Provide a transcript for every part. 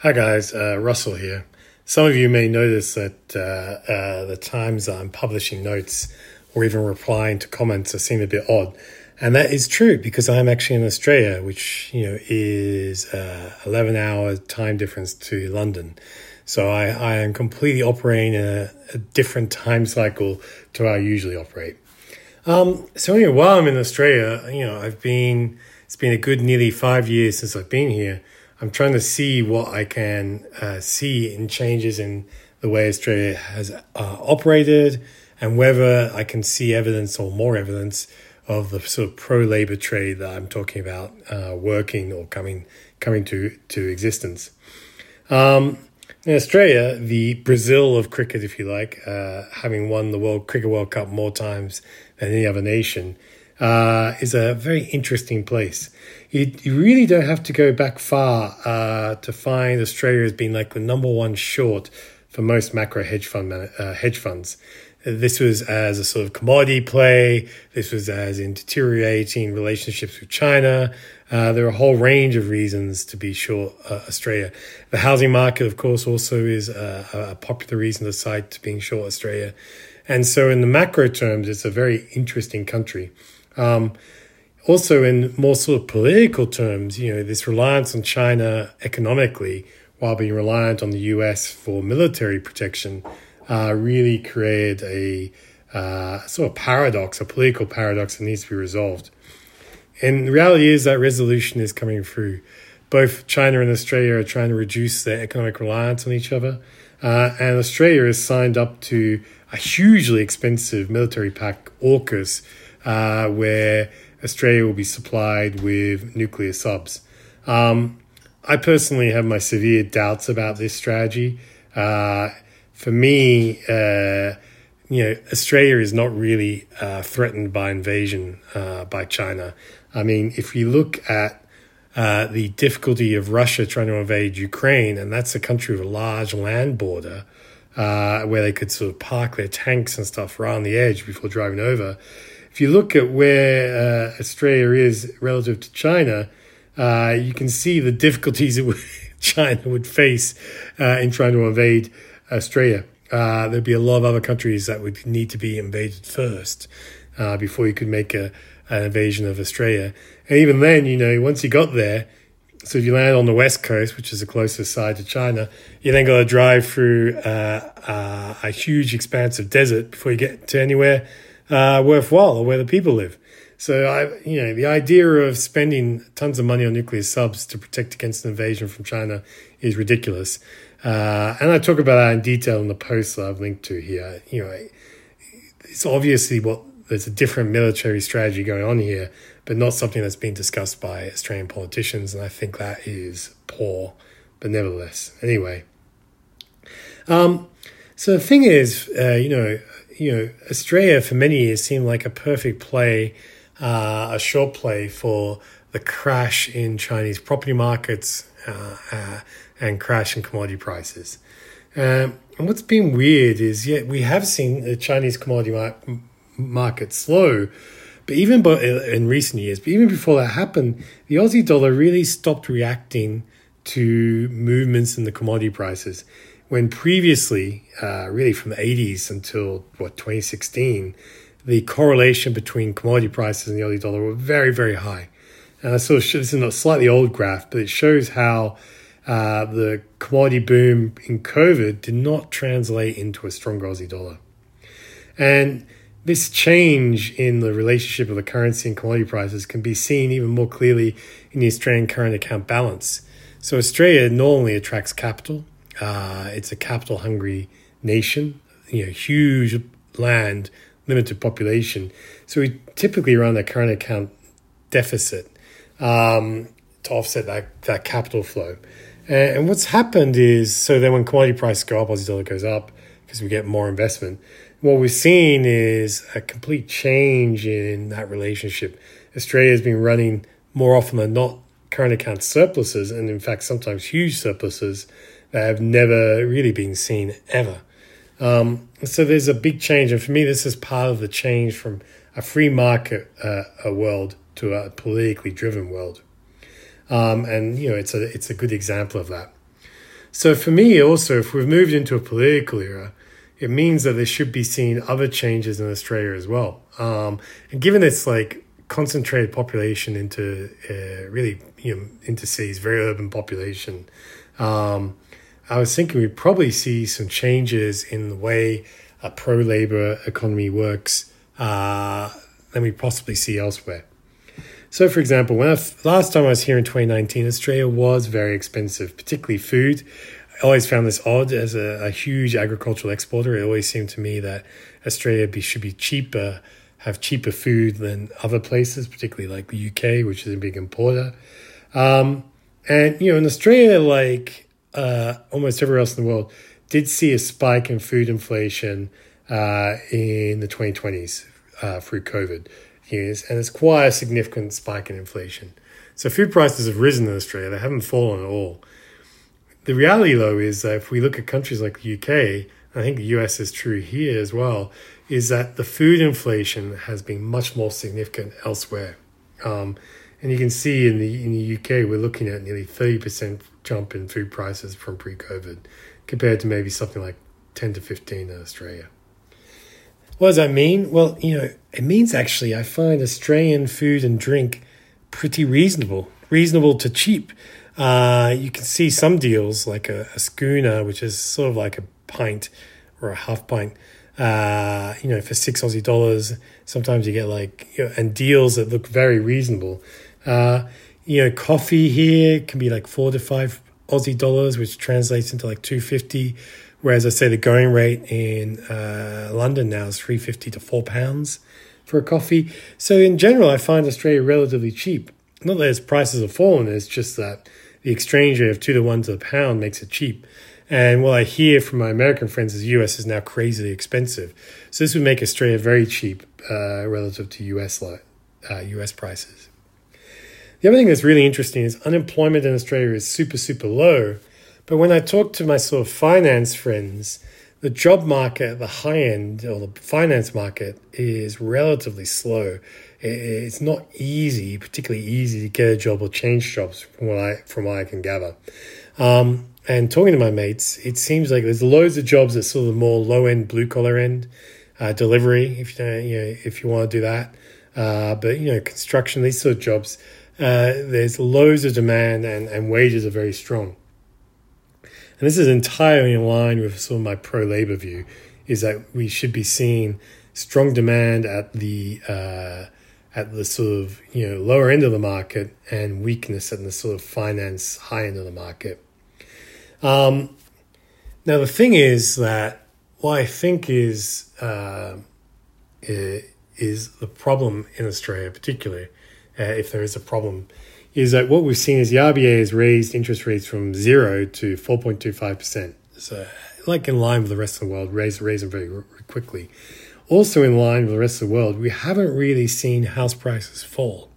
Hi guys, uh, Russell here. Some of you may notice that uh, uh, the times I'm publishing notes or even replying to comments seem a bit odd, and that is true because I'm actually in Australia, which you know is uh, 11 hour time difference to London. So I, I am completely operating in a, a different time cycle to how I usually operate. Um, so anyway, while I'm in Australia, you know, I've been it's been a good nearly five years since I've been here I'm trying to see what I can uh, see in changes in the way Australia has uh, operated and whether I can see evidence or more evidence of the sort of pro labor trade that I'm talking about uh, working or coming coming to to existence. Um, in Australia, the Brazil of cricket, if you like, uh, having won the World Cricket World Cup more times than any other nation, uh, is a very interesting place. You, you really don't have to go back far uh, to find Australia as being like the number one short for most macro hedge fund uh, hedge funds. This was as a sort of commodity play. This was as in deteriorating relationships with China. Uh, there are a whole range of reasons to be short uh, Australia. The housing market, of course, also is a, a popular reason to cite to being short Australia. And so, in the macro terms, it's a very interesting country. Um, also, in more sort of political terms, you know, this reliance on China economically while being reliant on the US for military protection uh, really created a uh, sort of paradox, a political paradox that needs to be resolved. And the reality is that resolution is coming through. Both China and Australia are trying to reduce their economic reliance on each other. Uh, and Australia has signed up to a hugely expensive military pact, AUKUS, uh, where Australia will be supplied with nuclear subs. Um, I personally have my severe doubts about this strategy. Uh, for me, uh, you know, Australia is not really uh, threatened by invasion uh, by China. I mean, if you look at uh, the difficulty of Russia trying to invade Ukraine, and that's a country with a large land border uh, where they could sort of park their tanks and stuff around the edge before driving over if you look at where uh, Australia is relative to China, uh, you can see the difficulties that China would face uh, in trying to invade Australia. Uh, there'd be a lot of other countries that would need to be invaded first uh, before you could make a, an invasion of Australia. And even then, you know, once you got there, so if you land on the west coast, which is the closest side to China, you then got to drive through uh, a huge expanse of desert before you get to anywhere uh, worthwhile or where the people live. So I, you know, the idea of spending tons of money on nuclear subs to protect against an invasion from China is ridiculous. Uh, and I talk about that in detail in the post that I've linked to here. You know, it's obviously what there's a different military strategy going on here, but not something that's been discussed by Australian politicians. And I think that is poor, but nevertheless, anyway. Um, so the thing is, uh, you know, you know, Australia for many years seemed like a perfect play, uh, a short play for the crash in Chinese property markets uh, uh, and crash in commodity prices. Um, and what's been weird is, yet yeah, we have seen the Chinese commodity mar- market slow, but even in recent years, but even before that happened, the Aussie dollar really stopped reacting to movements in the commodity prices when previously, uh, really from the 80s until what 2016, the correlation between commodity prices and the Aussie dollar were very, very high. And I sort of this is a slightly old graph, but it shows how uh, the commodity boom in COVID did not translate into a strong Aussie dollar. And this change in the relationship of the currency and commodity prices can be seen even more clearly in the Australian current account balance. So Australia normally attracts capital uh, it's a capital hungry nation, you know, huge land, limited population. So we typically run a current account deficit um, to offset that, that capital flow. And, and what's happened is so then when commodity prices go up, Aussie dollar goes up because we get more investment. What we've seen is a complete change in that relationship. Australia has been running more often than not current account surpluses, and in fact, sometimes huge surpluses that have never really been seen ever. Um, so there's a big change, and for me, this is part of the change from a free market uh, a world to a politically driven world. Um, and you know, it's a it's a good example of that. So for me, also, if we've moved into a political era, it means that there should be seen other changes in Australia as well. Um, and given its like concentrated population into uh, really you know into cities, very urban population, um, I was thinking we'd probably see some changes in the way a pro labor economy works uh, than we possibly see elsewhere. So, for example, when I, last time I was here in 2019, Australia was very expensive, particularly food. I always found this odd as a, a huge agricultural exporter. It always seemed to me that Australia be, should be cheaper, have cheaper food than other places, particularly like the UK, which is a big importer. Um, and, you know, in Australia, like uh, almost everywhere else in the world, did see a spike in food inflation uh, in the 2020s uh, through COVID years, and it's quite a significant spike in inflation. So food prices have risen in Australia; they haven't fallen at all. The reality, though, is that if we look at countries like the UK, I think the US is true here as well, is that the food inflation has been much more significant elsewhere. Um, and you can see in the in the UK, we're looking at nearly thirty percent jump in food prices from pre-COVID, compared to maybe something like ten to fifteen in Australia. What does that mean? Well, you know, it means actually I find Australian food and drink pretty reasonable, reasonable to cheap. Uh, you can see some deals like a, a, schooner, which is sort of like a pint or a half pint. Uh, you know, for six Aussie dollars, sometimes you get like you know, and deals that look very reasonable. Uh, you know, coffee here can be like four to five Aussie dollars, which translates into like two fifty. Whereas I say the going rate in uh, London now is three fifty to four pounds for a coffee. So in general, I find Australia relatively cheap. Not that its prices have fallen; it's just that the exchange rate of two to one to the pound makes it cheap. And what I hear from my American friends is US is now crazily expensive. So this would make Australia very cheap uh, relative to US uh, US prices. The other thing that's really interesting is unemployment in Australia is super super low, but when I talk to my sort of finance friends, the job market the high end or the finance market is relatively slow. It's not easy, particularly easy to get a job or change jobs from what I from what I can gather. Um, and talking to my mates, it seems like there's loads of jobs at sort of more low end, blue collar end, uh, delivery if you you know if you want to do that. Uh, but you know, construction, these sort of jobs, uh, there's loads of demand and, and wages are very strong. And this is entirely in line with sort of my pro labor view, is that we should be seeing strong demand at the uh, at the sort of you know lower end of the market and weakness at the sort of finance high end of the market. Um, now the thing is that what I think is uh, is the problem in Australia, particularly uh, if there is a problem, is that what we've seen is the RBA has raised interest rates from zero to 4.25%. So, like in line with the rest of the world, raise, raise them very quickly. Also, in line with the rest of the world, we haven't really seen house prices fall.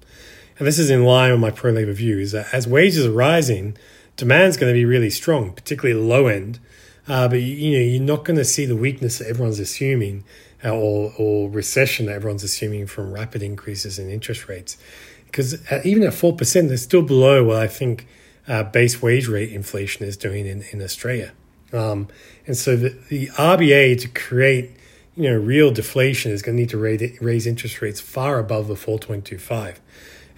And this is in line with my pro labor view is that as wages are rising, demand's going to be really strong, particularly low end. Uh, but you, you, know, you're not going to see the weakness that everyone's assuming uh, or, or recession that everyone's assuming from rapid increases in interest rates because even at 4%, they're still below what I think uh, base wage rate inflation is doing in, in Australia. Um, and so the, the RBA to create you know real deflation is going to need to raise, raise interest rates far above the 4.25.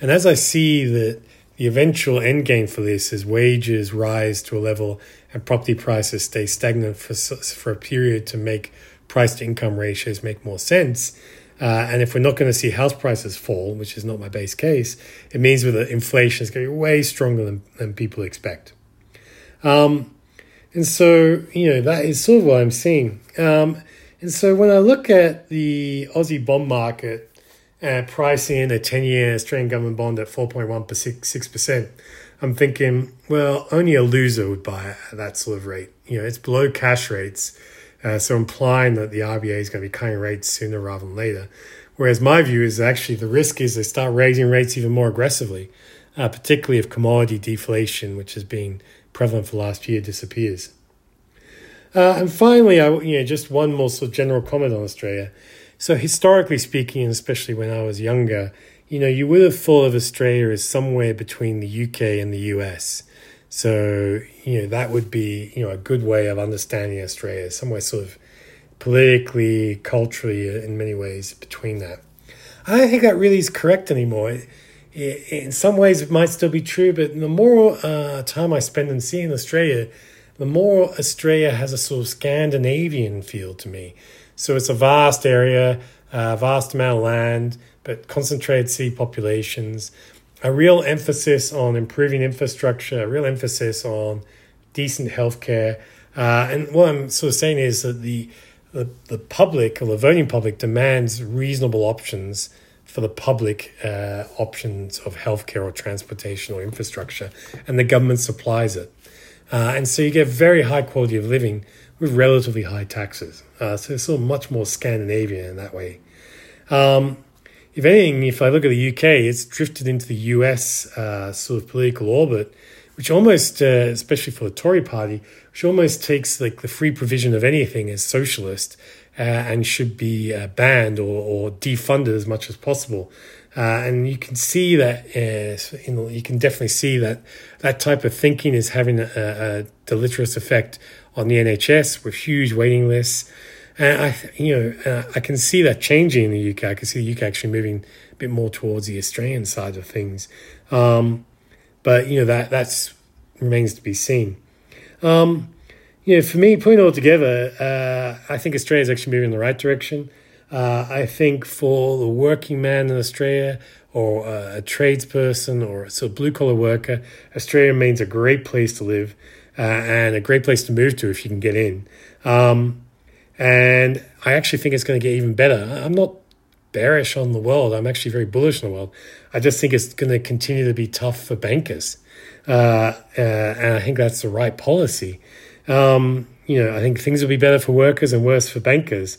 And as I see that the eventual end game for this is wages rise to a level and property prices stay stagnant for, for a period to make price to income ratios make more sense, uh, and if we're not going to see house prices fall, which is not my base case, it means that inflation is going to be way stronger than, than people expect. Um, and so, you know, that is sort of what I'm seeing. Um, and so when I look at the Aussie bond market and pricing in a 10 year Australian government bond at 4.1 per 6%, I'm thinking, well, only a loser would buy at that sort of rate. You know, it's below cash rates. Uh, so implying that the RBA is going to be cutting rates sooner rather than later. Whereas my view is actually the risk is they start raising rates even more aggressively, uh, particularly if commodity deflation, which has been prevalent for last year, disappears. Uh, and finally, I you know just one more sort of general comment on Australia. So historically speaking, and especially when I was younger, you know, you would have thought of Australia as somewhere between the UK and the US. So, you know, that would be, you know, a good way of understanding Australia, somewhere sort of politically, culturally, in many ways between that. I don't think that really is correct anymore. In some ways, it might still be true, but the more uh, time I spend in seeing Australia, the more Australia has a sort of Scandinavian feel to me. So it's a vast area, a vast amount of land, but concentrated city populations, a real emphasis on improving infrastructure, a real emphasis on decent healthcare. Uh, and what I'm sort of saying is that the, the, the public or the voting public demands reasonable options for the public uh, options of healthcare or transportation or infrastructure, and the government supplies it. Uh, and so you get very high quality of living with relatively high taxes. Uh, so it's sort of much more Scandinavian in that way. Um, if anything, if I look at the UK, it's drifted into the US uh, sort of political orbit, which almost, uh, especially for the Tory party, which almost takes like the free provision of anything as socialist uh, and should be uh, banned or, or defunded as much as possible. Uh, and you can see that, uh, you, know, you can definitely see that that type of thinking is having a, a deleterious effect on the NHS with huge waiting lists. And I, you know, uh, I can see that changing in the UK. I can see the UK actually moving a bit more towards the Australian side of things. Um, but you know that that's remains to be seen. Um, you know, for me, putting it all together, uh, I think Australia is actually moving in the right direction. Uh, I think for the working man in Australia, or uh, a tradesperson, or a sort of blue collar worker, Australia remains a great place to live uh, and a great place to move to if you can get in. Um, and I actually think it's going to get even better. I'm not bearish on the world. I'm actually very bullish on the world. I just think it's going to continue to be tough for bankers. Uh, uh, and I think that's the right policy. Um, you know, I think things will be better for workers and worse for bankers.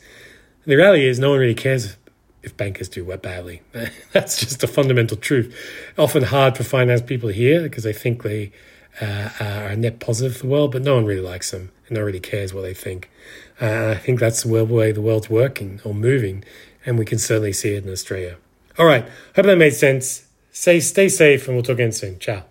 The reality is, no one really cares if bankers do badly. that's just a fundamental truth. Often hard for finance people here because they think they uh, are net positive for the world, but no one really likes them and no one really cares what they think. Uh, I think that's the way the world's working or moving, and we can certainly see it in Australia. All right, hope that made sense. Say, stay safe, and we'll talk again soon. Ciao.